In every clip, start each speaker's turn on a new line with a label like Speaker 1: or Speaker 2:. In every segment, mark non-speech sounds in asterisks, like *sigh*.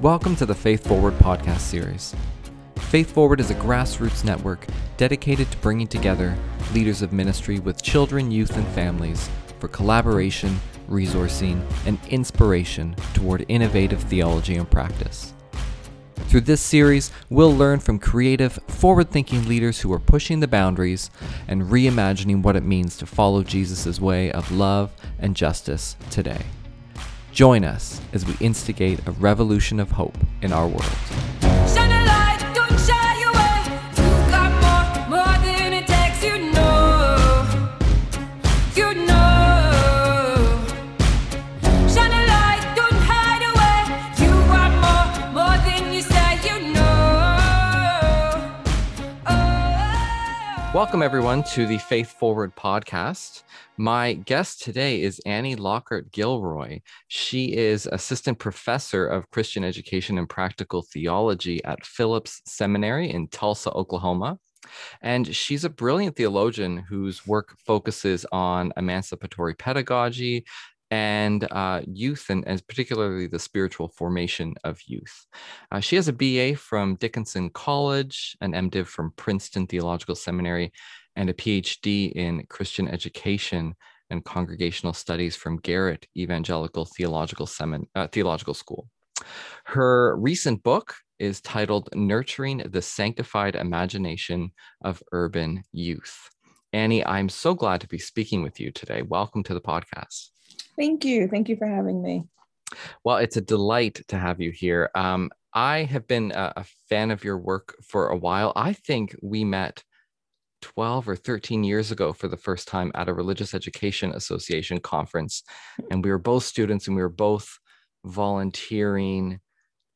Speaker 1: Welcome to the Faith Forward podcast series. Faith Forward is a grassroots network dedicated to bringing together leaders of ministry with children, youth, and families for collaboration, resourcing, and inspiration toward innovative theology and practice. Through this series, we'll learn from creative, forward thinking leaders who are pushing the boundaries and reimagining what it means to follow Jesus' way of love and justice today. Join us as we instigate a revolution of hope in our world.
Speaker 2: Shine a light, don't shy away. You got more, more than it takes, you know. You know. Shine a light, don't hide away. You are more, more than you say, you know. Oh.
Speaker 1: Welcome, everyone, to the Faith Forward podcast. My guest today is Annie Lockhart Gilroy. She is assistant professor of Christian education and practical theology at Phillips Seminary in Tulsa, Oklahoma. And she's a brilliant theologian whose work focuses on emancipatory pedagogy and uh, youth, and, and particularly the spiritual formation of youth. Uh, she has a BA from Dickinson College, an MDiv from Princeton Theological Seminary, and a PhD in Christian education and congregational studies from Garrett Evangelical Theological, Semin- uh, Theological School. Her recent book is titled Nurturing the Sanctified Imagination of Urban Youth. Annie, I'm so glad to be speaking with you today. Welcome to the podcast.
Speaker 3: Thank you. Thank you for having me.
Speaker 1: Well, it's a delight to have you here. Um, I have been a, a fan of your work for a while. I think we met 12 or 13 years ago for the first time at a Religious Education Association conference. And we were both students and we were both volunteering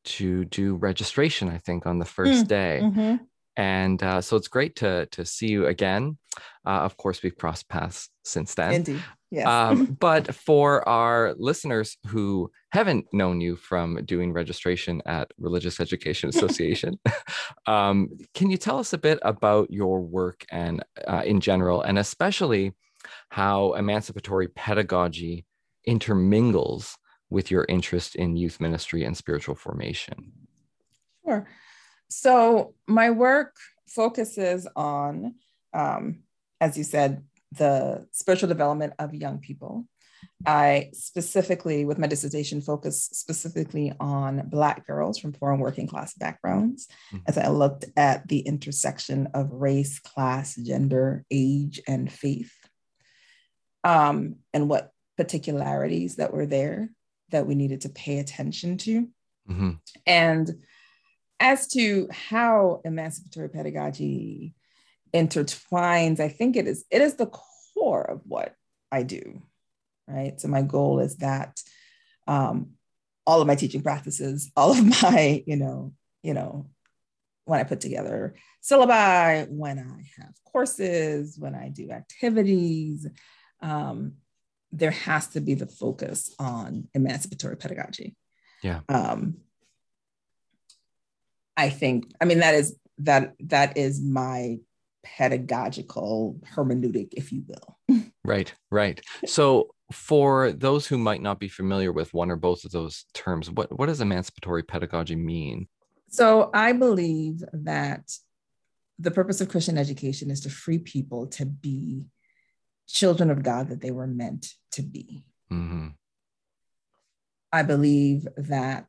Speaker 1: to do registration, I think, on the first
Speaker 3: Mm,
Speaker 1: day.
Speaker 3: Mhm.
Speaker 1: And uh, so it's great to, to see you again. Uh, of course, we've crossed paths since then.
Speaker 3: Indeed. Yes.
Speaker 1: Um, *laughs* but for our listeners who haven't known you from doing registration at Religious Education *laughs* Association, *laughs* um, can you tell us a bit about your work and uh, in general, and especially how emancipatory pedagogy intermingles with your interest in youth ministry and spiritual formation?
Speaker 3: Sure. So my work focuses on, um, as you said, the spiritual development of young people. I specifically, with my dissertation, focus specifically on Black girls from poor and working class backgrounds,
Speaker 1: Mhm.
Speaker 3: as I looked at the intersection of race, class, gender, age, and faith, um, and what particularities that were there that we needed to pay attention to.
Speaker 1: Mhm.
Speaker 3: And as to how emancipatory pedagogy intertwines, I think it is it is the core of what I do, right? So my goal is that um, all of my teaching practices, *laughs* all of my, you know, you know, when I put together syllabi, when I have courses, when I do activities, um, there has to be the focus on emancipatory pedagogy.
Speaker 1: Yeah.
Speaker 3: Um, I think, I mean, that is that that is my pedagogical hermeneutic, if you will.
Speaker 1: Right, right. So, for those who might not be familiar with one or both of those terms, what, what does emancipatory pedagogy mean?
Speaker 3: So I believe that the purpose of Christian education is to free people to be children of God that they were meant to be.
Speaker 1: hmm
Speaker 3: I believe that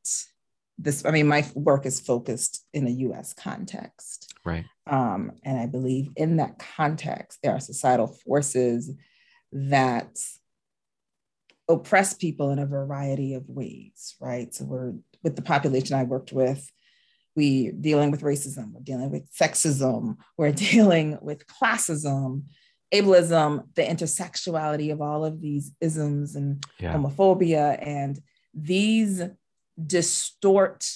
Speaker 3: this, I mean, my work is focused in a US context.
Speaker 1: Right.
Speaker 3: Um, and I believe in that context, there are societal forces that oppress people in a variety of ways, right? So we're with the population I worked with, we dealing with racism, we're dealing with sexism, we're *laughs* dealing with classism, ableism, the intersectionality of all of these isms and
Speaker 1: Yeah.
Speaker 3: homophobia, and these distort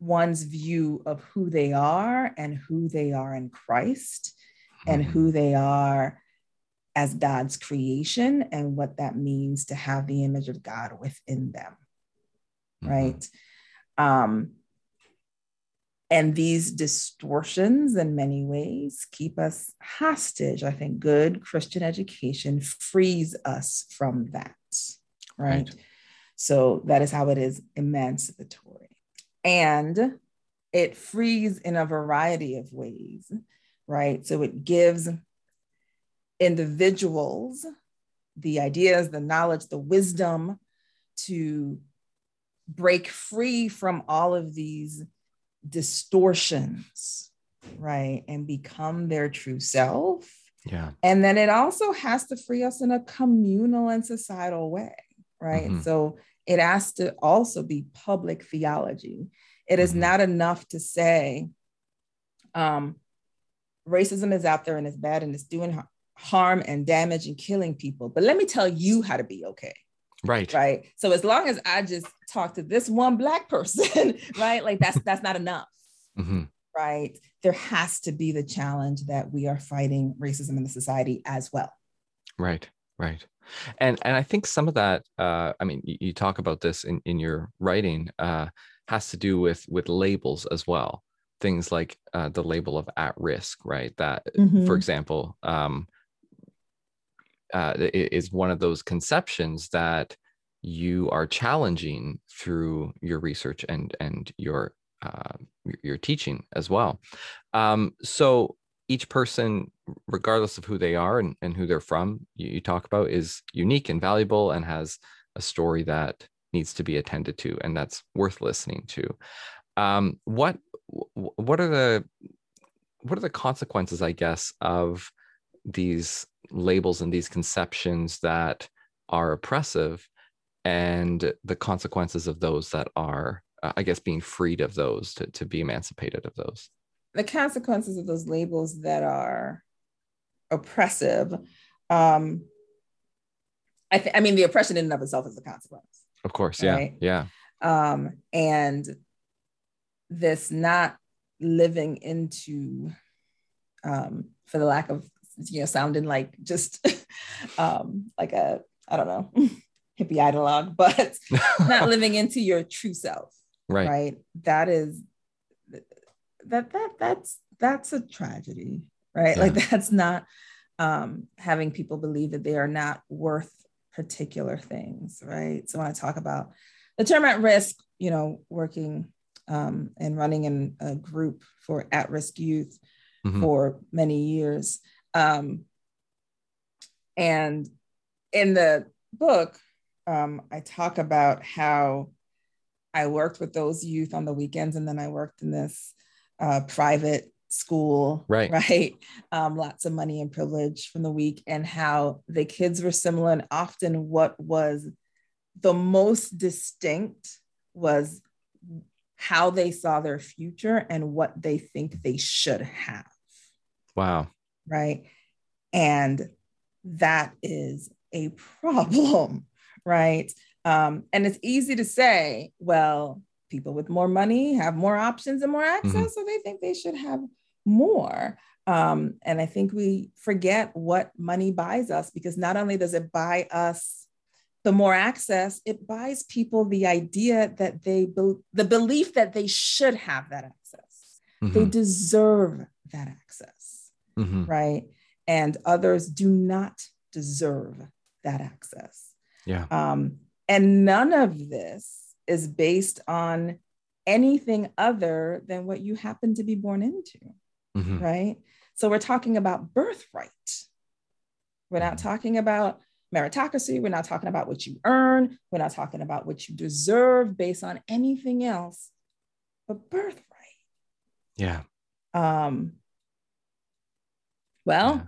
Speaker 3: one's view of who they are and who they are in Christ and who they are as God's creation and what that means to have the image of God within them,
Speaker 1: Mhm.
Speaker 3: right? Um, and these distortions, in many ways, keep us hostage. I think good Christian education frees us from that, right?
Speaker 1: Right.
Speaker 3: So that is how it is emancipatory. And it frees in a variety of ways, right? So it gives individuals the ideas, the knowledge, the wisdom to break free from all of these distortions, right? And become their true self.
Speaker 1: Yeah.
Speaker 3: And then it also has to free us in a communal and societal way, right?
Speaker 1: Mhm.
Speaker 3: So it has to also be public theology. It is
Speaker 1: Mhm.
Speaker 3: not enough to say um, racism is out there and it's bad and it's doing harm and damage and killing people. But let me tell you how to be okay
Speaker 1: Right.
Speaker 3: right so as long as i just talk to this one black person *laughs* right like that's that's not enough
Speaker 1: Mhm.
Speaker 3: right there has to be the challenge that we are fighting racism in the society as well
Speaker 1: Right, right. And and I think some of that, uh, I mean, you, you talk about this in, in your writing, uh, has to do with with labels as well. Things like uh, the label of at risk, right? That,
Speaker 3: Mhm.
Speaker 1: for example, um, uh, is one of those conceptions that you are challenging through your research and and your uh, your- your teaching as well. Um, so each person, regardless of who they are and, and who they're from, you, you talk about is unique and valuable and has a story that needs to be attended to and that's worth listening to. Um, what what are the what are the consequences, I guess, of these labels and these conceptions that are oppressive and the consequences of those that are, uh, I guess, being freed of those to, to be emancipated of those?
Speaker 3: The consequences of those labels that are oppressive um i think i mean the oppression in and of itself is a consequence
Speaker 1: Of course. Yeah.
Speaker 3: Right.
Speaker 1: Yeah.
Speaker 3: um, and this not living into, um, for the lack of you know sounding like just *laughs* um, like a I don't know *laughs* hippie ideologue, but *laughs* not living into your true self,
Speaker 1: right.
Speaker 3: right? That is that that that's that's a tragedy, right? Like that's not um, having people believe that they are not worth particular things, right? So when I talk about the term at risk, you know, working um, and running in a group for at risk youth
Speaker 1: Mhm.
Speaker 3: for many years. Um, and in the book, um, I talk about how I worked with those youth on the weekends, and then I worked in this uh, private school,
Speaker 1: Right.
Speaker 3: Right. Um, lots of money and privilege from the week, and how the kids were similar. And often, what was the most distinct was how they saw their future and what they think they should have
Speaker 1: Wow.
Speaker 3: right? And that is a *laughs* problem, right? Um, and it's easy to say, well, people with more money have more options and more access, so they think they should have more. Um, and I think we forget what money buys us because not only does it buy us the more access, it buys people the idea that they, be- the belief that they should have that access. They
Speaker 1: Mhm.
Speaker 3: deserve that access
Speaker 1: Mhm.
Speaker 3: right? And others do not deserve that access.
Speaker 1: Yeah.
Speaker 3: Um, and none of this is based on anything other than what you happen to be born into,
Speaker 1: Mhm.
Speaker 3: right? So we're talking about birthright. We're not
Speaker 1: Mhm.
Speaker 3: talking about meritocracy. We're not talking about what you earn. We're not talking about what you deserve based on anything else but birthright.
Speaker 1: Yeah.
Speaker 3: Um, well,
Speaker 1: Yeah.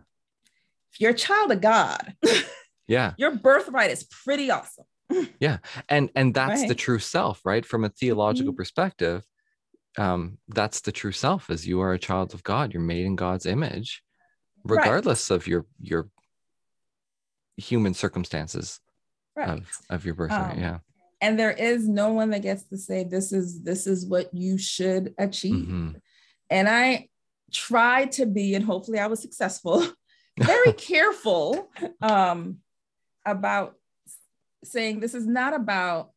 Speaker 3: if you're a child of God, *laughs*
Speaker 1: Yeah.
Speaker 3: your birthright is pretty awesome.
Speaker 1: And and that's the true self, right? From a theological
Speaker 3: Mhm.
Speaker 1: perspective, um, that's the true self as you are a child of God. You're made in God's image,
Speaker 3: Right.
Speaker 1: regardless of your your human circumstances
Speaker 3: Right.
Speaker 1: of, of your birthright.
Speaker 3: Um,
Speaker 1: yeah.
Speaker 3: and there is no one that gets to say this is this is what you should achieve.
Speaker 1: Mhm.
Speaker 3: And I tried to be, and hopefully I was successful, *laughs* very *laughs* careful um, about saying this is not about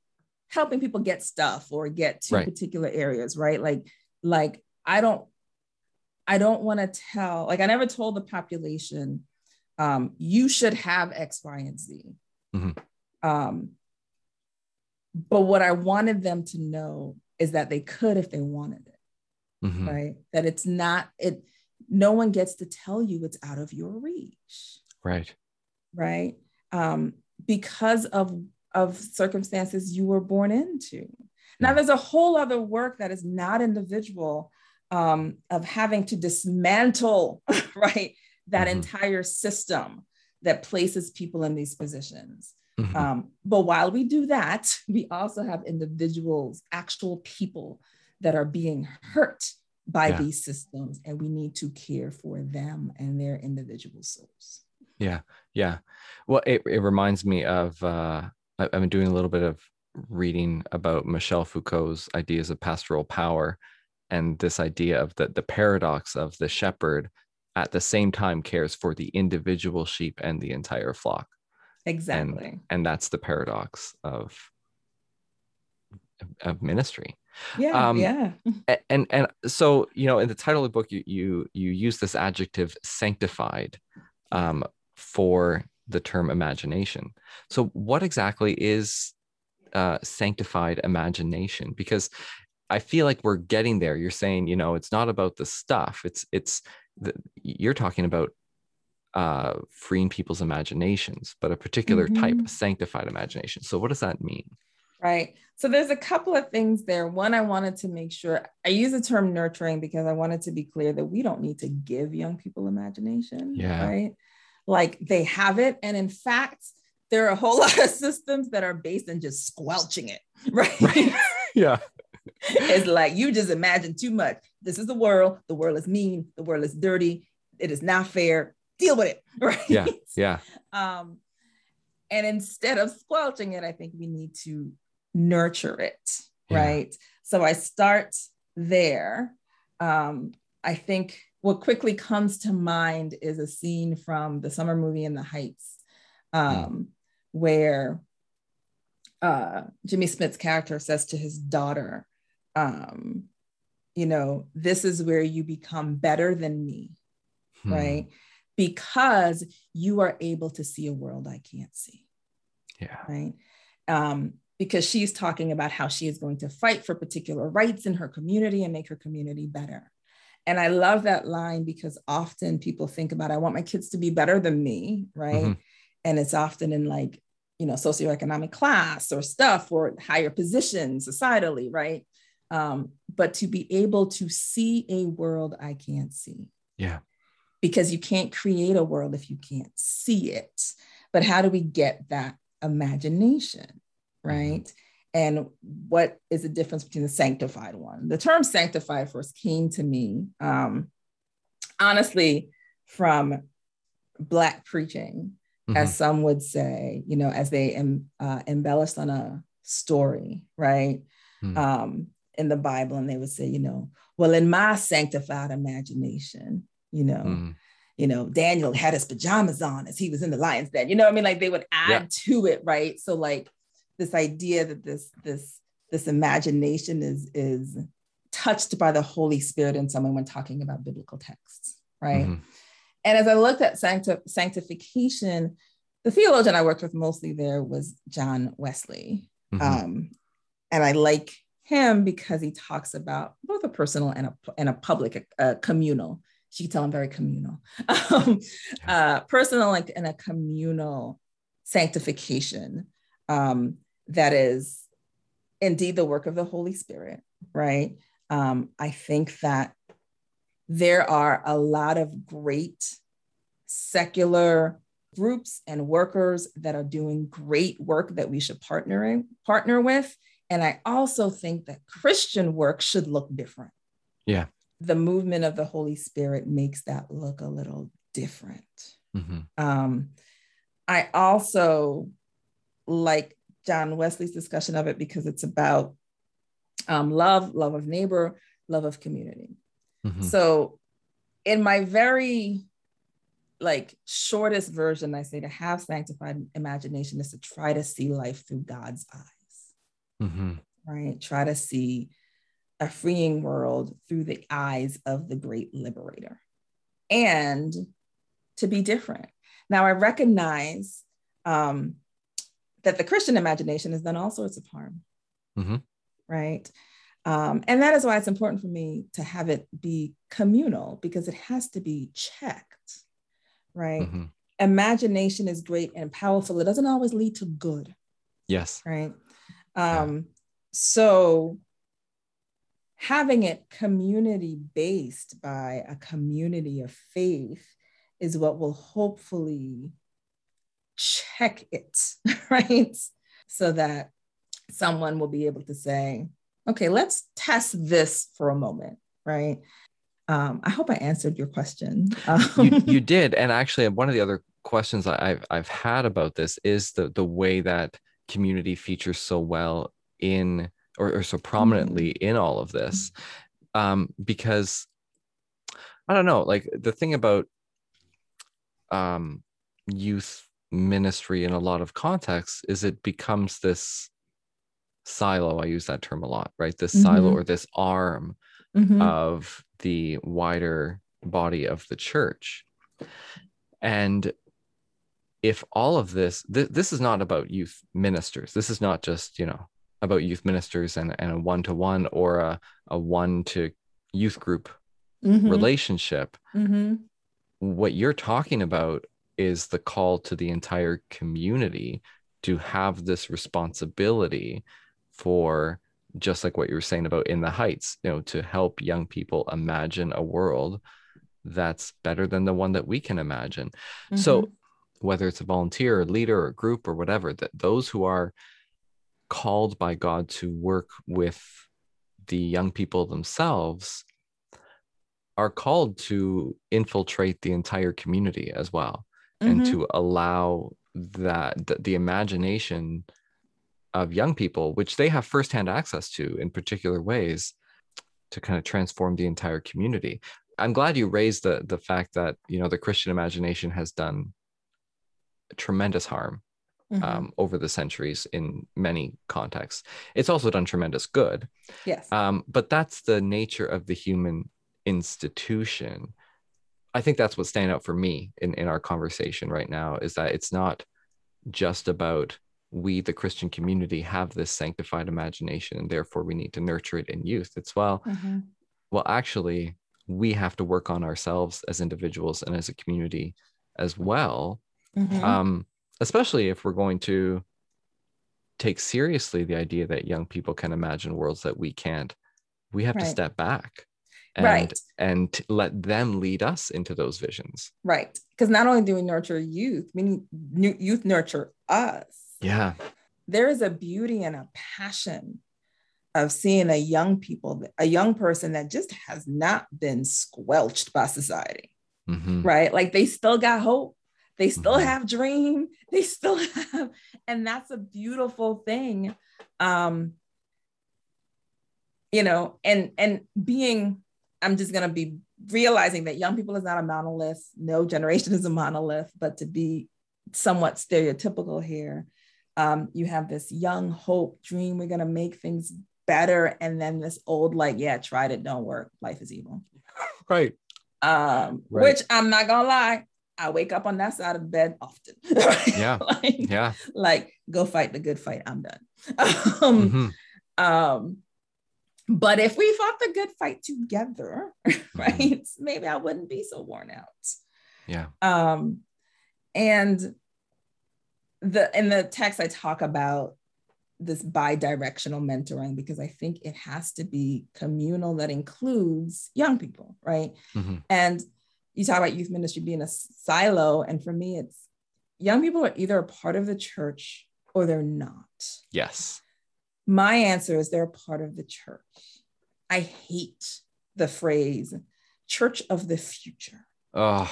Speaker 3: helping people get stuff or get to
Speaker 1: Right.
Speaker 3: particular areas, right? Like, like I don't, I don't want to tell, like I never told the population, um, you should have X, Y, and Z.
Speaker 1: Mhm.
Speaker 3: Um, but what I wanted them to know is that they could if they wanted it,
Speaker 1: Mhm.
Speaker 3: right? That it's not it. No one gets to tell you it's out of your reach,
Speaker 1: Right.
Speaker 3: right? Um, because of of circumstances you were born into. Now, there's a whole other work that is not individual um, of having to dismantle, *laughs* right, that
Speaker 1: Mhm.
Speaker 3: entire system that places people in these positions.
Speaker 1: Mhm.
Speaker 3: Um, but while we do that, we also have individuals, actual people that are being hurt by
Speaker 1: Yeah.
Speaker 3: these systems, and we need to care for them and their individual souls.
Speaker 1: Yeah, yeah. Well, it, it reminds me of uh, I've been doing a little bit of reading about Michel Foucault's ideas of pastoral power and this idea of the the paradox of the shepherd at the same time cares for the individual sheep and the entire flock,
Speaker 3: Exactly.
Speaker 1: and and that's the paradox of of ministry.
Speaker 3: yeah.
Speaker 1: um,
Speaker 3: yeah. *laughs*
Speaker 1: And and so you know in the title of the book you you you use this adjective sanctified um, for the term imagination so what exactly is uh, sanctified imagination because i feel like we're getting there you're saying you know it's not about the stuff it's it's the, you're talking about uh, freeing people's imaginations but a particular type
Speaker 3: Mhm.
Speaker 1: of sanctified imagination so what does that mean
Speaker 3: Right. So there's a couple of things there. One, I wanted to make sure I use the term nurturing because I wanted to be clear that we don't need to give young people imagination.
Speaker 1: Yeah.
Speaker 3: Right. Like they have it. And in fact, there are a whole *laughs* lot of systems that are based on just squelching it. *laughs* Right.
Speaker 1: Right. yeah *laughs*
Speaker 3: it's like you just imagine too much. This is the world. The world is mean. The world is dirty. It is not fair. Deal with it. Right.
Speaker 1: yeah yeah
Speaker 3: Um, and instead of squelching it, I think we need to nurture it,
Speaker 1: Yeah.
Speaker 3: right? So I start there. Um, I think what quickly comes to mind is a scene from the summer movie In the Heights, um, where uh, Jimmy Smits's character says to his daughter, um, you know, this is where you become better than me
Speaker 1: Hmm.
Speaker 3: right? Because you are able to see a world I can't see,
Speaker 1: yeah
Speaker 3: right? Um, because she's talking about how she is going to fight for particular rights in her community and make her community better. And I love that line because often people think about, I want my kids to be better than me, right?
Speaker 1: Mhm.
Speaker 3: And it's often in like, you know, socioeconomic class or stuff or higher position societally, right? Um, but to be able to see a world I can't see
Speaker 1: yeah
Speaker 3: because you can't create a world if you can't see it. But how do we get that imagination, right? And what is the difference between the sanctified one? The term sanctified first came to me, um, honestly, from Black preaching,
Speaker 1: Mhm.
Speaker 3: as some would say, you know, as they em, uh, embellished on a story, right?
Speaker 1: Hmm.
Speaker 3: Um, in the Bible, and they would say, you know, well, in my sanctified imagination, you know,
Speaker 1: Mhm.
Speaker 3: you know, Daniel had his pajamas on as he was in the lion's den. You know what I mean? Like they would add
Speaker 1: Yeah.
Speaker 3: to it, right? So like this idea that this this this imagination is is touched by the Holy Spirit in someone when talking about biblical texts, right?
Speaker 1: Mhm.
Speaker 3: And as I looked at sancti- sanctification, the theologian I worked with mostly there was John Wesley.
Speaker 1: Mhm.
Speaker 3: Um, and I like him because he talks about both a personal and a, and a public, uh, communal. She can tell I'm very communal. *laughs* Um, uh, personal and, and a communal sanctification um, that is indeed the work of the Holy Spirit, right? Um, I think that there are a lot of great secular groups and workers that are doing great work that we should partner in, partner with. And I also think that Christian work should look different.
Speaker 1: Yeah.
Speaker 3: The movement of the Holy Spirit makes that look a little different.
Speaker 1: Mhm.
Speaker 3: Um, I also like John Wesley's discussion of it because it's about um, love, love of neighbor, love of community.
Speaker 1: Mhm.
Speaker 3: So, in my very like shortest version, I say to have sanctified imagination is to try to see life through God's eyes,
Speaker 1: Mhm.
Speaker 3: right? Try to see a freeing world through the eyes of the great liberator and to be different. Now, I recognize um, that the Christian imagination has done all sorts of harm.
Speaker 1: Mhm.
Speaker 3: Right. Um, and that is why it's important for me to have it be communal because it has to be checked. Right.
Speaker 1: Mhm.
Speaker 3: Imagination is great and powerful. It doesn't always lead to good.
Speaker 1: Yes.
Speaker 3: Right.
Speaker 1: Yeah.
Speaker 3: Um, so having it community based by a community of faith is what will hopefully check it, *laughs* right? So that someone will be able to say, okay, let's test this for a moment, right? Um, I hope I answered your question. *laughs* Um,
Speaker 1: you, you did and actually one of the other questions I- I've, I've had about this is the, the way that community features so well in or, or so prominently in all of this um, because i don't know like the thing about um, youth ministry in a lot of contexts is it becomes this silo i use that term a lot right this silo
Speaker 3: Mhm.
Speaker 1: or this arm
Speaker 3: mhm,
Speaker 1: of the wider body of the church. And if all of this, th- this is not about youth ministers. This is not just, you know, about youth ministers and, and a one to one or a, a one to youth group
Speaker 3: mhm,
Speaker 1: relationship.
Speaker 3: mhm,
Speaker 1: What you're talking about is the call to the entire community to have this responsibility for just like what you were saying about in the heights you know to help young people imagine a world that's better than the one that we can imagine so
Speaker 3: mhm.
Speaker 1: whether it's a volunteer or leader or group or whatever that those who are called by god to work with the young people themselves are called to infiltrate the entire community as well and
Speaker 3: Mhm.
Speaker 1: to allow that the, the imagination of young people which they have firsthand access to in particular ways to kind of transform the entire community i'm glad you raised the the fact that you know the christian imagination has done tremendous harm
Speaker 3: Mhm.
Speaker 1: um, over the centuries in many contexts it's also done tremendous good
Speaker 3: yes.
Speaker 1: um, but that's the nature of the human institution. I think that's what's standing out for me in, in our conversation right now is that it's not just about we, the Christian community, have this sanctified imagination and therefore we need to nurture it in youth. It's well,
Speaker 3: Mhm.
Speaker 1: well, actually, we have to work on ourselves as individuals and as a community as well
Speaker 3: Mhm.
Speaker 1: um, especially if we're going to take seriously the idea that young people can imagine worlds that we can't we have to step back and
Speaker 3: Right.
Speaker 1: and let them lead us into those visions
Speaker 3: Right. Because not only do we nurture youth, we need new youth nurture us.
Speaker 1: yeah
Speaker 3: There is a beauty and a passion of seeing a young people, a young person that just has not been squelched by society,
Speaker 1: Mhm.
Speaker 3: right? Like they still got hope. They still
Speaker 1: Mhm.
Speaker 3: have dream. *laughs* They still have, and that's a beautiful thing. Um, you know, and and being, I'm just gonna be realizing that young people is not a monolith. No generation *laughs* is a monolith, but to be somewhat stereotypical here, um, you have this young hope, dream, we're gonna make things better, and then this old like, yeah, tried it, don't work. Life is evil.
Speaker 1: right
Speaker 3: Um,
Speaker 1: Right.
Speaker 3: which I'm not gonna lie, I wake up on that side of the bed often. *laughs*
Speaker 1: Yeah.
Speaker 3: like,
Speaker 1: yeah
Speaker 3: like go fight the good fight. I'm done. *laughs* Um,
Speaker 1: Mhm.
Speaker 3: um, but if we fought the good fight together, *laughs* right, maybe I wouldn't be so worn out.
Speaker 1: yeah
Speaker 3: Um, and the in the text I talk about this bi-directional mentoring because I think it has to be communal that includes young people, right?
Speaker 1: Mhm.
Speaker 3: And you talk about youth ministry being a silo, and for me, it's young people are either a part of the church or they're not.
Speaker 1: yes
Speaker 3: My answer is they're a part of the church. I hate the phrase church of the future.
Speaker 1: oh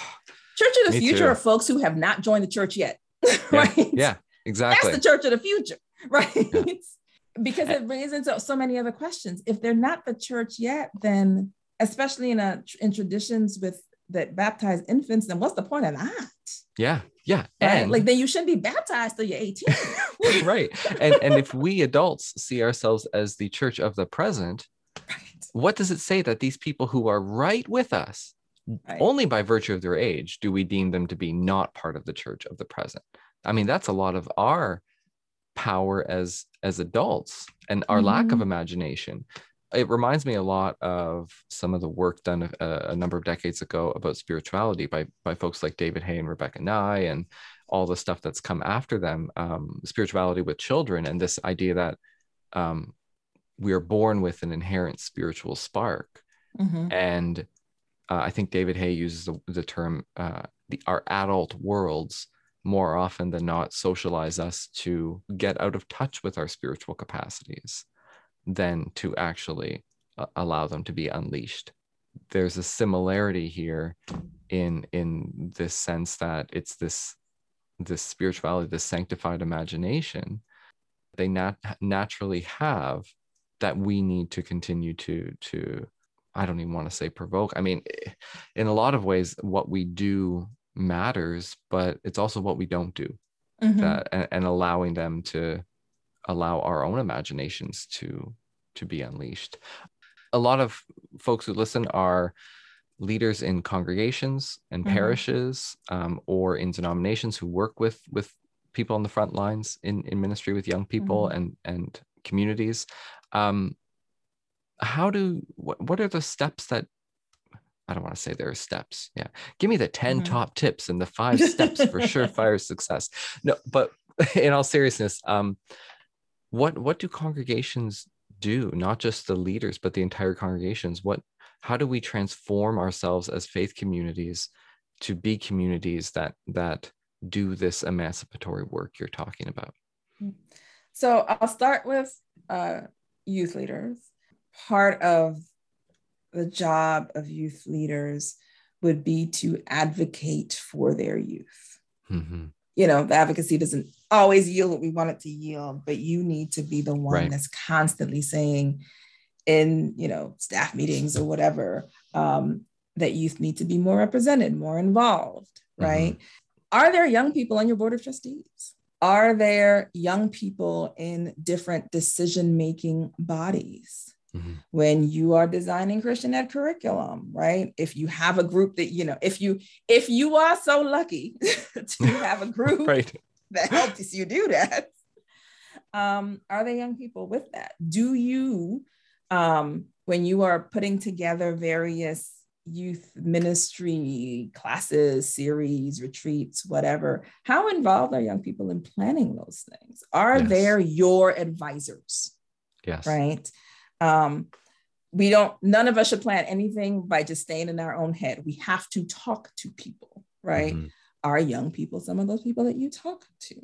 Speaker 3: Church of the future
Speaker 1: too.
Speaker 3: are folks who have not joined the church yet. *laughs*
Speaker 1: yeah,
Speaker 3: right?
Speaker 1: yeah exactly
Speaker 3: That's the church of the future, *laughs* right? because eh. it raises up so many other questions. If they're not the church yet, then especially in a in traditions with that baptize infants, then what's the point of that?
Speaker 1: yeah yeah
Speaker 3: Right?
Speaker 1: and
Speaker 3: like then you shouldn't be baptized till you're 18. *laughs*
Speaker 1: right and and if we adults see ourselves as the church of the present
Speaker 3: right.
Speaker 1: what does it say that these people who are right with us
Speaker 3: Right.
Speaker 1: only by virtue of their age do we deem them to be not part of the church of the present i mean that's a lot of our power as as adults and our lack of
Speaker 3: Mhm.
Speaker 1: imagination it reminds me a lot of some of the work done a, a number of decades ago about spirituality by by folks like David Hay and Rebecca Nye and all the stuff that's come after them, um, spirituality with children, and this idea that um, we are born with an inherent spiritual spark.
Speaker 3: Mhm.
Speaker 1: And uh, I think David Hay uses the, the term uh, the, our adult worlds more often than not socialize us to get out of touch with our spiritual capacities than to actually uh, allow them to be unleashed. There's a similarity here in in this sense that it's this this spirituality, this sanctified imagination they nat- naturally have that we need to continue to to I don't even want to say provoke. I mean, eh, in a lot of ways, what we do matters, but it's also what we don't do
Speaker 3: Mhm.
Speaker 1: that and, and allowing them to allow our own imaginations to to be unleashed a lot of folks who listen are leaders in congregations and
Speaker 3: Mhm.
Speaker 1: parishes um, or in denominations who work with with people on the front lines in, in ministry with young people
Speaker 3: Mhm.
Speaker 1: and and communities um, how do what, what are the steps that i don't want to say there are steps yeah give me the 10
Speaker 3: Mhm.
Speaker 1: top tips and the five steps for *laughs* surefire success no but *laughs* in all seriousness um what what do congregations do not just the leaders but the entire congregations what how do we transform ourselves as faith communities to be communities that that do this emancipatory work you're talking about
Speaker 3: So I'll start with uh, youth leaders. Part of the job of youth leaders would be to advocate for their youth.
Speaker 1: Mhm.
Speaker 3: You know, the advocacy doesn't always yield what we want it to yield, but you need to be the one
Speaker 1: Right.
Speaker 3: that's constantly saying in, you know, staff meetings or whatever, um, that youth need to be more represented, more involved, right? Are there young people on your board of trustees? Are there young people in different decision making bodies?
Speaker 1: Mhm.
Speaker 3: When you are designing Christian ed curriculum, right? If you have a group that, you know, if you if you are so lucky *laughs* to *laughs* have a group
Speaker 1: right
Speaker 3: that helps you do that. *laughs* Um, are there young people with that? Do you, um, when you are putting together various youth ministry classes, series, retreats, whatever, how involved are young people in planning those things? Are
Speaker 1: Yes.
Speaker 3: they your advisors?
Speaker 1: yes
Speaker 3: right? Um, we don't, none of us should plan anything by just staying in our own head. We have to talk to people, right?
Speaker 1: Mhm.
Speaker 3: Are young people some of those people that you talk to?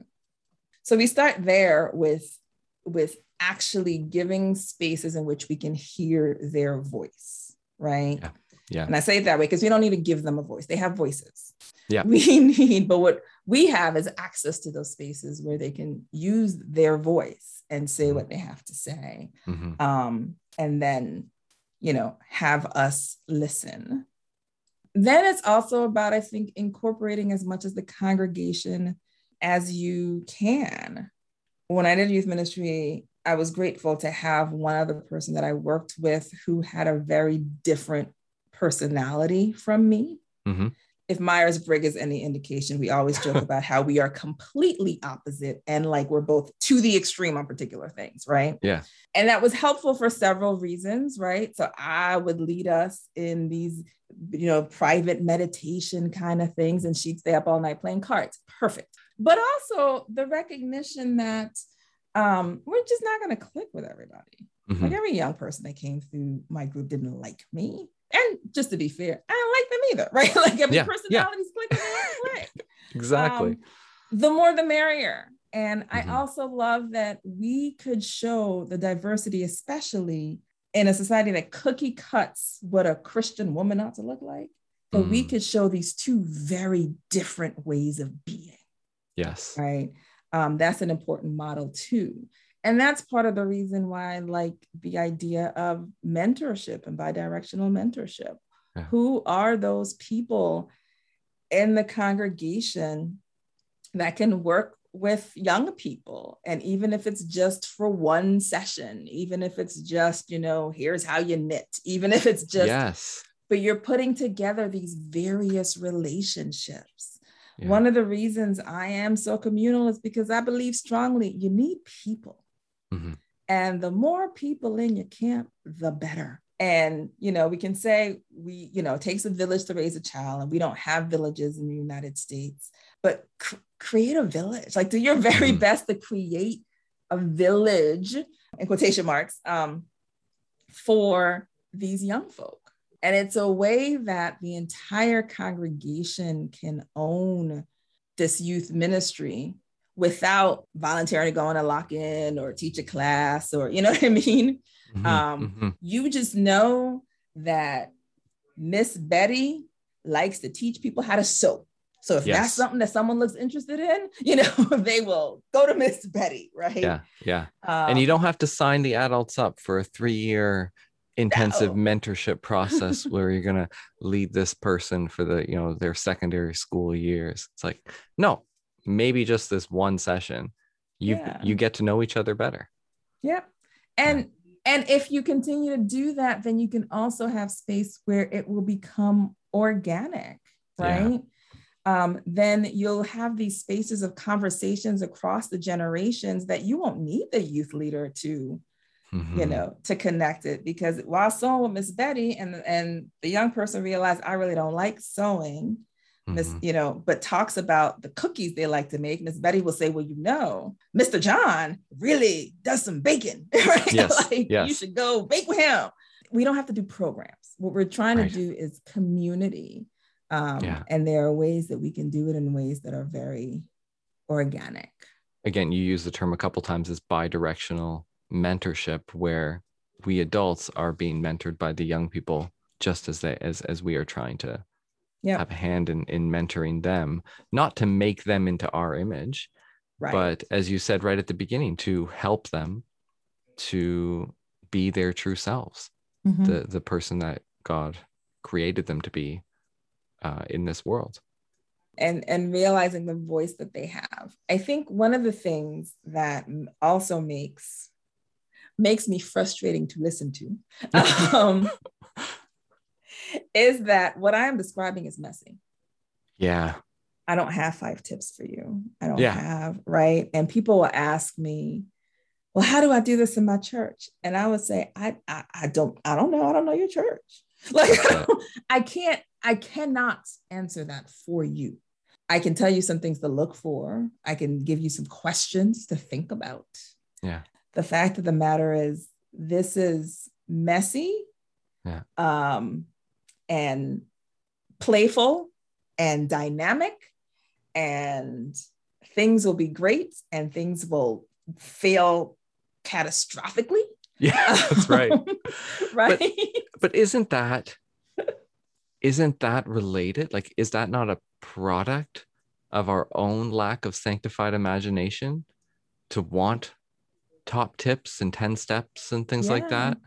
Speaker 3: So we start there with, with actually giving spaces in which we can hear their voice, right?
Speaker 1: Yeah. yeah
Speaker 3: And I say it that way because we don't need to give them a voice. They have voices.
Speaker 1: Yeah. *laughs*
Speaker 3: We need, but what we have is access to those spaces where they can use their voice and say
Speaker 1: Mhm.
Speaker 3: what they have to say.
Speaker 1: Mhm.
Speaker 3: Um, and then, you know, have us listen. Then it's also about, I think, incorporating as much as the congregation as you can. When I did youth ministry, I was grateful to have one other person that I worked with who had a very different personality from me.
Speaker 1: Mhm.
Speaker 3: If Myers Briggs is any indication, we always joke *laughs* about how we are completely opposite and like we're both to the extreme on particular things, right?
Speaker 1: Yeah.
Speaker 3: And that was helpful for several reasons, right? So I would lead us in these, you know, private meditation kind of things, and she'd stay up all night playing cards. Perfect. But also the recognition that um, we're just not going to click with everybody.
Speaker 1: Mhm.
Speaker 3: Like every young person that came through my group didn't like me. And just to be fair, I don't like them either, *laughs* right? Like every
Speaker 1: Yeah, yeah.
Speaker 3: personality's clicking, they click. *laughs*
Speaker 1: exactly
Speaker 3: Um, the more the merrier. And I
Speaker 1: Mhm.
Speaker 3: also love that we could show the diversity, especially in a society that cookie cuts what a Christian woman ought to look like. But we
Speaker 1: Mm.
Speaker 3: could show these two very different ways of being
Speaker 1: yes
Speaker 3: right? Um, that's an important model too. And that's part of the reason why I like the idea of mentorship and bidirectional mentorship.
Speaker 1: Yeah.
Speaker 3: Who are those people in the congregation that can work with young people? And even if it's just for one session, even if it's just, you know, here's how you knit, even if it's just
Speaker 1: yes
Speaker 3: but you're putting together these various relationships
Speaker 1: Yeah.
Speaker 3: One of the reasons I am so communal is because I believe strongly you need people.
Speaker 1: Mhm.
Speaker 3: And the more people in your camp, the better. And, you know, we can say we, you know, it takes a village to raise a child, and we don't have villages in the United States, but cr- create a village. Like, do your very
Speaker 1: Mhm.
Speaker 3: best to create a village, in quotation marks, um, for these young folk. And it's a way that the entire congregation can own this youth ministry without voluntarily going to lock in or teach a class or, you know *laughs* what I mean?
Speaker 1: Mhm,
Speaker 3: Um,
Speaker 1: mhm.
Speaker 3: You just know that Miss Betty likes to teach people how to sew. So if that's something that someone looks interested in, *laughs* you know, *laughs* they will go to Miss Betty, right?
Speaker 1: Yeah, yeah.
Speaker 3: Um,
Speaker 1: and you don't have to sign the adults up for a three-year intensive
Speaker 3: No.
Speaker 1: mentorship process where you're gonna lead this person for the you know their secondary school years. It's like no, maybe just this one session. You
Speaker 3: Yeah.
Speaker 1: you get to know each other better.
Speaker 3: Yep. And and if you continue to do that, then you can also have space where it will become organic,
Speaker 1: Yeah.
Speaker 3: right? Um, then you'll have these spaces of conversations across the generations that you won't need the youth leader to, you
Speaker 1: Mhm.
Speaker 3: know, to connect it. Because while sewing with Miss Betty and and the young person realized I really don't like sewing, Miss,
Speaker 1: Mhm.
Speaker 3: you know, but talks about the cookies they like to make. Miss Betty will say, Well, you know, Mr. John really does some baking, *laughs* right?
Speaker 1: Yes, *laughs*
Speaker 3: like you should go bake with him. We don't have to do programs. What we're trying
Speaker 1: Right.
Speaker 3: to do is community. Um,
Speaker 1: Yeah.
Speaker 3: And there are ways that we can do it in ways that are very organic.
Speaker 1: Again, you use the term a couple times as bi-directional mentorship, where we adults are being mentored by the young people just as they as as we are trying to
Speaker 3: Yeah.
Speaker 1: have a hand in in mentoring them, not to make them into our image,
Speaker 3: Right.
Speaker 1: but as you said right at the beginning, to help them to be their true selves,
Speaker 3: Mhm.
Speaker 1: the the person that God created them to be uh, in this world.
Speaker 3: and and realizing the voice that they have i think one of the things that also makes makes me frustrating to listen to *laughs* um, is that what i am describing is messy.
Speaker 1: Yeah,
Speaker 3: i don't have five tips for you. I don't
Speaker 1: Yeah.
Speaker 3: have right? And people will ask me well how do i do this in my church? And i would say i i, I don't i don't know. I don't know your church. *laughs* Like *laughs* i can't i cannot answer that for you. I can tell you some things to look for. I can give you some questions to think about.
Speaker 1: Yeah,
Speaker 3: the fact of the matter is this is messy.
Speaker 1: Yeah.
Speaker 3: um and playful and dynamic and things will be great and things will fail catastrophically
Speaker 1: yeah. *laughs* That's right. *laughs*
Speaker 3: right
Speaker 1: but isn't that isn't that related like is that not a product of our own lack of sanctified imagination to want top tips and 10 steps and things like that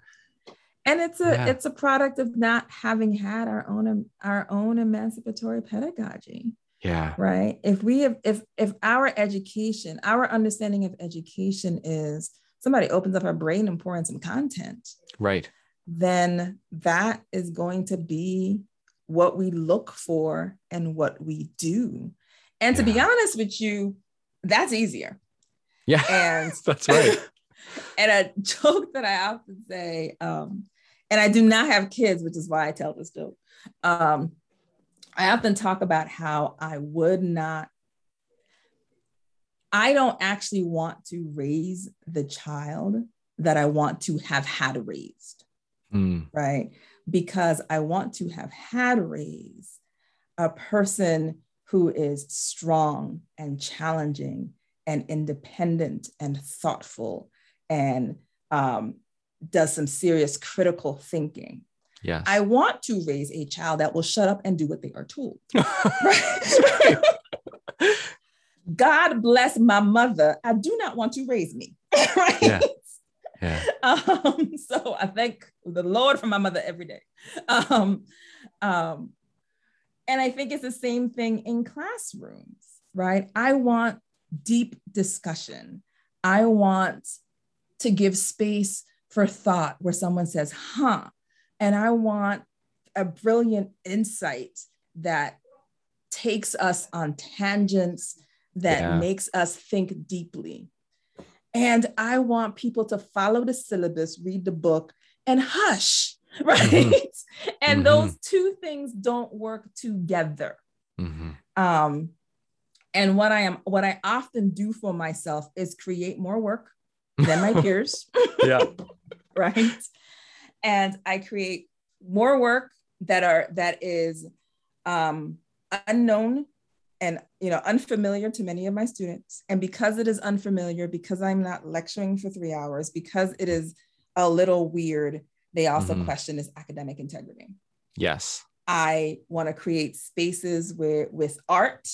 Speaker 3: and it's a
Speaker 1: Yeah.
Speaker 3: it's a product of not having had our own our own emancipatory pedagogy.
Speaker 1: Yeah.
Speaker 3: Right? If we have if if our education our understanding of education is somebody opens up our brain and pour in some content
Speaker 1: right.
Speaker 3: then that is going to be what we look for and what we do. And to be honest with you that's easier.
Speaker 1: Yeah. *laughs*
Speaker 3: And
Speaker 1: that's right. *laughs*
Speaker 3: and a joke that I often say, um, and I do not have kids, which is why I tell this joke. Um, I often talk about how I would not, I don't actually want to raise the child that I want to have had raised,
Speaker 1: Mm,
Speaker 3: right? Because I want to have had raised a person who is strong and challenging and independent and thoughtful and um, does some serious critical thinking.
Speaker 1: yes
Speaker 3: I want to raise a child that will shut up and do what they are told. *laughs* God bless my mother. I do not want to raise me. *laughs* right?
Speaker 1: Yeah. yeah
Speaker 3: Um, so I thank the Lord for my mother every day. Um, um, and I think it's the same thing in classrooms, right? I want deep discussion. I want to give space for thought where someone says, huh, and I want a brilliant insight that takes us on tangents that
Speaker 1: Yeah.
Speaker 3: makes us think deeply. And I want people to follow the syllabus, read the book, and hush, *laughs* right? And
Speaker 1: Mhm.
Speaker 3: those two things don't work together.
Speaker 1: Mhm.
Speaker 3: Um, and what I am, what I often do for myself is create more work than my *laughs* peers,
Speaker 1: Yeah. *laughs* *laughs*
Speaker 3: right? And I create more work that are that is um, unknown and you know unfamiliar to many of my students. And because it is unfamiliar, because I'm not lecturing for three hours, because it is a little weird, they also
Speaker 1: Mhm.
Speaker 3: question this academic integrity.
Speaker 1: Yes.
Speaker 3: I want to create spaces where with art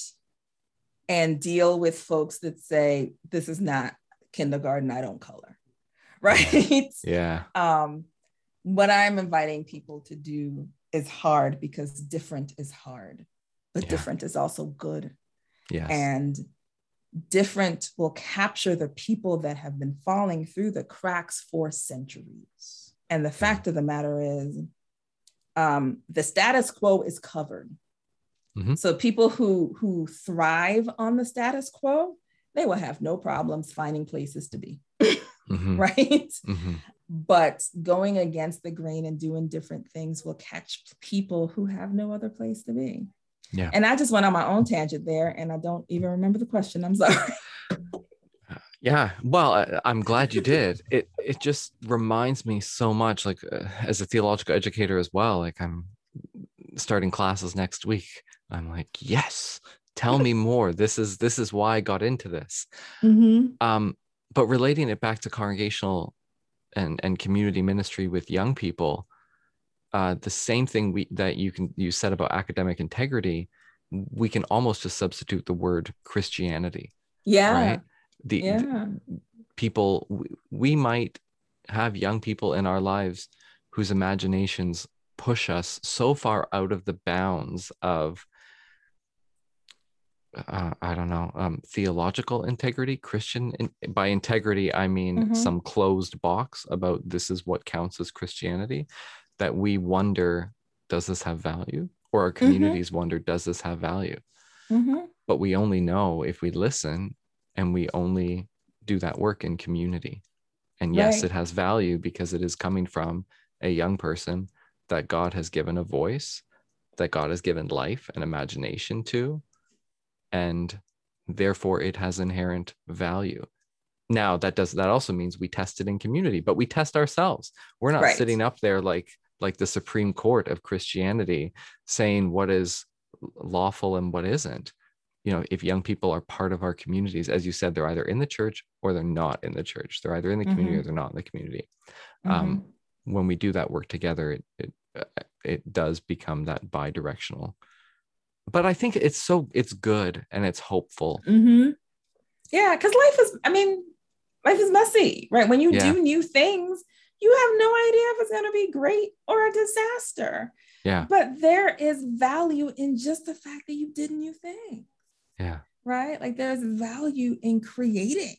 Speaker 3: and deal with folks that say this is not kindergarten, I don't color. *laughs* Right?
Speaker 1: Yeah.
Speaker 3: um what I'm inviting people to do is hard because different is hard, but
Speaker 1: Yeah.
Speaker 3: different is also good.
Speaker 1: Yes.
Speaker 3: And different will capture the people that have been falling through the cracks for centuries. And the fact of the matter is, um, the status quo is covered.
Speaker 1: Mhm.
Speaker 3: So people who who thrive on the status quo, they will have no problems finding places to be, *laughs*
Speaker 1: Mhm. *laughs*
Speaker 3: right?
Speaker 1: Mhm.
Speaker 3: But going against the grain and doing different things will catch people who have no other place to be.
Speaker 1: Yeah.
Speaker 3: And I just went on my own tangent there, and I don't even remember the question. I'm *laughs* sorry.
Speaker 1: Yeah, well, I, I'm glad you did. It it just reminds me so much, like uh, as a theological educator as well. Like I'm starting classes next week. I'm like, yes, tell me more. This is this is why I got into this.
Speaker 3: Mm-hmm.
Speaker 1: Um, but relating it back to congregational and and community ministry with young people, uh, the same thing we that you can you said about academic integrity, we can almost just substitute the word Christianity
Speaker 3: Yeah.
Speaker 1: right the, the- people we, we might have young people in our lives whose imaginations push us so far out of the bounds of uh, i don't know um, theological integrity christian in, by integrity i mean
Speaker 3: Mhm.
Speaker 1: some closed box about this is what counts as christianity that we wonder does this have value or our communities wonder does this have value
Speaker 3: Mm-hmm.
Speaker 1: but we only know if we listen and we only do that work in community. And yes,
Speaker 3: Right.
Speaker 1: it has value because it is coming from a young person that God has given a voice, that God has given life and imagination to, and therefore it has inherent value. Now that does that also means we test it in community, but we test ourselves. We're not
Speaker 3: Right.
Speaker 1: sitting up there like like the Supreme Court of Christianity saying what is lawful and what isn't you know if young people are part of our communities as you said they're either in the church or they're not in the church they're either in the community
Speaker 3: Mhm.
Speaker 1: or they're not in the community
Speaker 3: Mm-hmm.
Speaker 1: um, when we do that work together it it, it does become that bi-directional but i think it's so it's good and it's hopeful
Speaker 3: Mm-hmm. Yeah, because life is, I mean, life is messy, right? When you
Speaker 1: Yeah.
Speaker 3: do new things, you have no idea if it's going to be great or a disaster.
Speaker 1: yeah
Speaker 3: But there is value in just the fact that you did new things,
Speaker 1: yeah
Speaker 3: right? Like there's value in creating.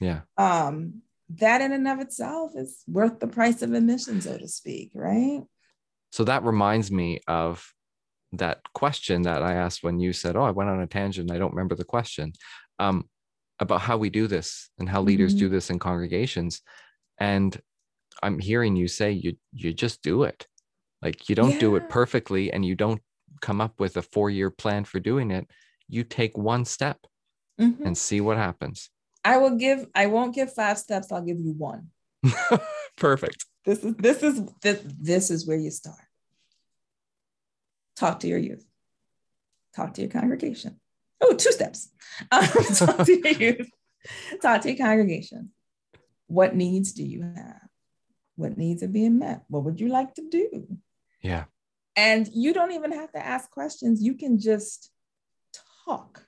Speaker 1: yeah
Speaker 3: Um, that in and of itself is worth the price of admission, so to speak, right?
Speaker 1: so that reminds me of that question that i asked when you said oh i went on a tangent i don't remember the question um, about how we do this and how leaders
Speaker 3: Mhm.
Speaker 1: do this in congregations and i'm hearing you say you you just do it like you don't do it perfectly and you don't come up with a four year plan for doing it you take one step
Speaker 3: Mhm.
Speaker 1: and see what happens
Speaker 3: I will give, I won't give five steps, I'll give you one. *laughs*
Speaker 1: perfect
Speaker 3: This is this is this, this is where you start. Talk to your youth. Talk to your congregation. Oh, two steps. *laughs* Um, talk to your youth. Talk to your congregation. What needs do you have? What needs are being met? What would you like to do?
Speaker 1: yeah
Speaker 3: And you don't even have to ask questions. You can just talk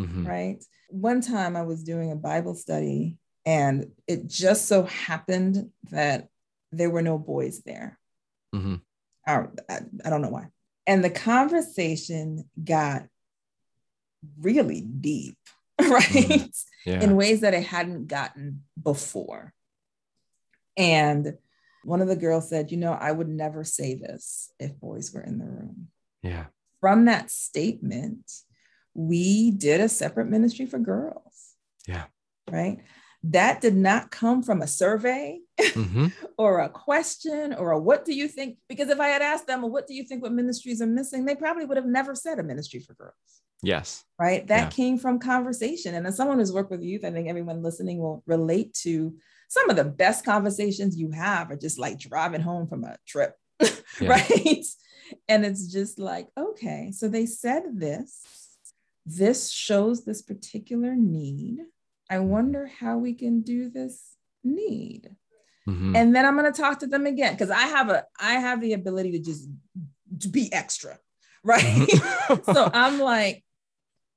Speaker 1: Mhm.
Speaker 3: right? One time I was doing a Bible study and it just so happened that there were no boys there.
Speaker 1: Mhm.
Speaker 3: I, I, I don't know why. And the conversation got really deep, *laughs* right?
Speaker 1: Mm, yeah
Speaker 3: In ways that it hadn't gotten before. And one of the girls said, You know, I would never say this if boys were in the room.
Speaker 1: yeah
Speaker 3: from that statement, we did a separate ministry for girls.
Speaker 1: Yeah.
Speaker 3: Right. That did not come from a survey
Speaker 1: hmm *laughs*
Speaker 3: or a question or a what do you think? Because if I had asked them, well, what do you think what ministries are missing? They probably would have never said a ministry for girls.
Speaker 1: Yes.
Speaker 3: Right. That
Speaker 1: Yeah.
Speaker 3: came from conversation. And as someone who's worked with youth, I think everyone listening will relate to some of the best conversations you have are just like driving home from a trip. *laughs*
Speaker 1: Yeah.
Speaker 3: right? And it's just like, okay, so they said this. This shows this particular need. I wonder how we can do this need.
Speaker 1: Mhm.
Speaker 3: And then I'm going to talk to them again because I have a I have the ability to just to be extra, *laughs* right?
Speaker 1: Mm-hmm.
Speaker 3: so I'm like,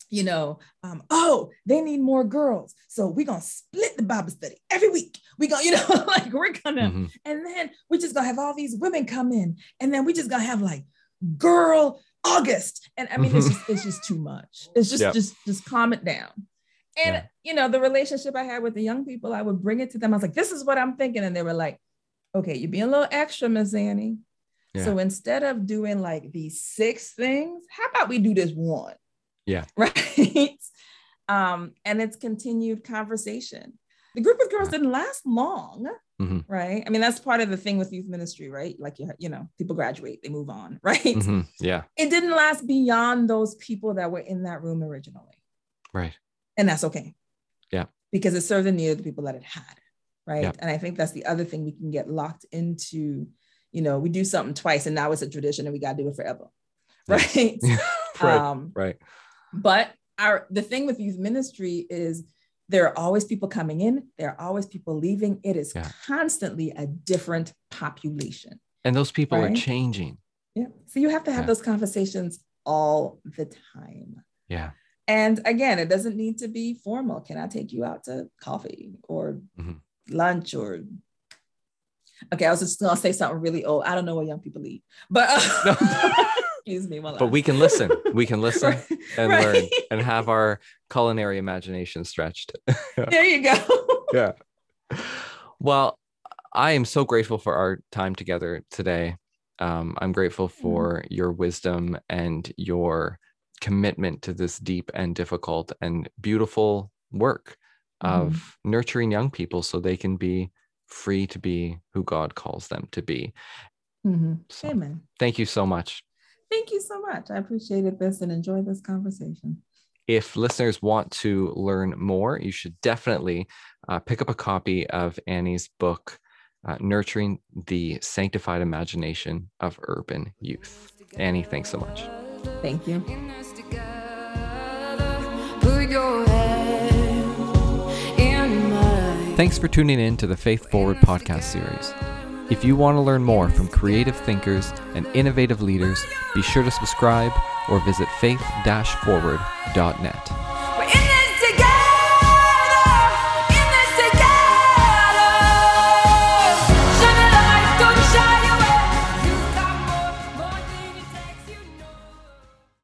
Speaker 3: you know, um, oh, they need more girls. So we're gonna split the Bible study every week. We gonna, you know, *laughs* like we're gonna
Speaker 1: Mhm.
Speaker 3: and then we're just gonna have all these women come in, and then we just gonna have like girl August. And I mean, it's just it's just too much. It's just
Speaker 1: Yep.
Speaker 3: just just calm it down. And
Speaker 1: Yeah.
Speaker 3: you know, the relationship I had with the young people, I would bring it to them. I was like, this is what I'm thinking. And they were like, okay, you're being a little extra, Miss Annie. So instead of doing like these six things, how about we do this one?
Speaker 1: Yeah. *laughs*
Speaker 3: Right. um, and it's continued conversation. The group of girls didn't last long,
Speaker 1: Mhm.
Speaker 3: right? I mean, that's part of the thing with youth ministry, right? Like you, you know, people graduate, they move on, *laughs* right?
Speaker 1: Mhm. Yeah.
Speaker 3: It didn't last beyond those people that were in that room originally,
Speaker 1: Right.
Speaker 3: And that's okay.
Speaker 1: Yeah.
Speaker 3: because it served the need of the people that it had, right?
Speaker 1: Yeah.
Speaker 3: And I think that's the other thing we can get locked into. You know, we do something twice, and now it's a tradition, and we got to do it forever, right? *laughs*
Speaker 1: right. *laughs*
Speaker 3: Um,
Speaker 1: right.
Speaker 3: but our the thing with youth ministry is there are always people coming in, there are always people leaving. It is
Speaker 1: Yeah.
Speaker 3: constantly a different population.
Speaker 1: And those people are changing.
Speaker 3: Yeah. So you have to have
Speaker 1: Yeah.
Speaker 3: those conversations all the time.
Speaker 1: Yeah.
Speaker 3: And again, it doesn't need to be formal. Can I take you out to coffee or
Speaker 1: Mhm.
Speaker 3: lunch or okay, I was just gonna say something really old. I don't know where young people eat, but *laughs* excuse me.
Speaker 1: But we can listen. We can *laughs* listen
Speaker 3: Right,
Speaker 1: and
Speaker 3: right.
Speaker 1: learn and have our culinary imagination stretched. *laughs*
Speaker 3: There you go.
Speaker 1: yeah. Well, I am so grateful for our time together today. Um, I'm grateful for your wisdom and your commitment to this deep and difficult and beautiful work of nurturing young people so they can be free to be who God calls them to be.
Speaker 3: Mhm.
Speaker 1: So
Speaker 3: Amen.
Speaker 1: thank you so much.
Speaker 3: Thank you so much. I appreciated this and enjoyed this conversation.
Speaker 1: if listeners want to learn more, you should definitely uh, pick up a copy of Annie's book, uh, Nurturing the Sanctified Imagination of Urban Youth. Annie, thanks so much.
Speaker 3: Thank you.
Speaker 1: Thanks for tuning in to the Faith Forward podcast series. If you want to learn more from creative thinkers and innovative leaders, be sure to subscribe or visit faith-forward.net.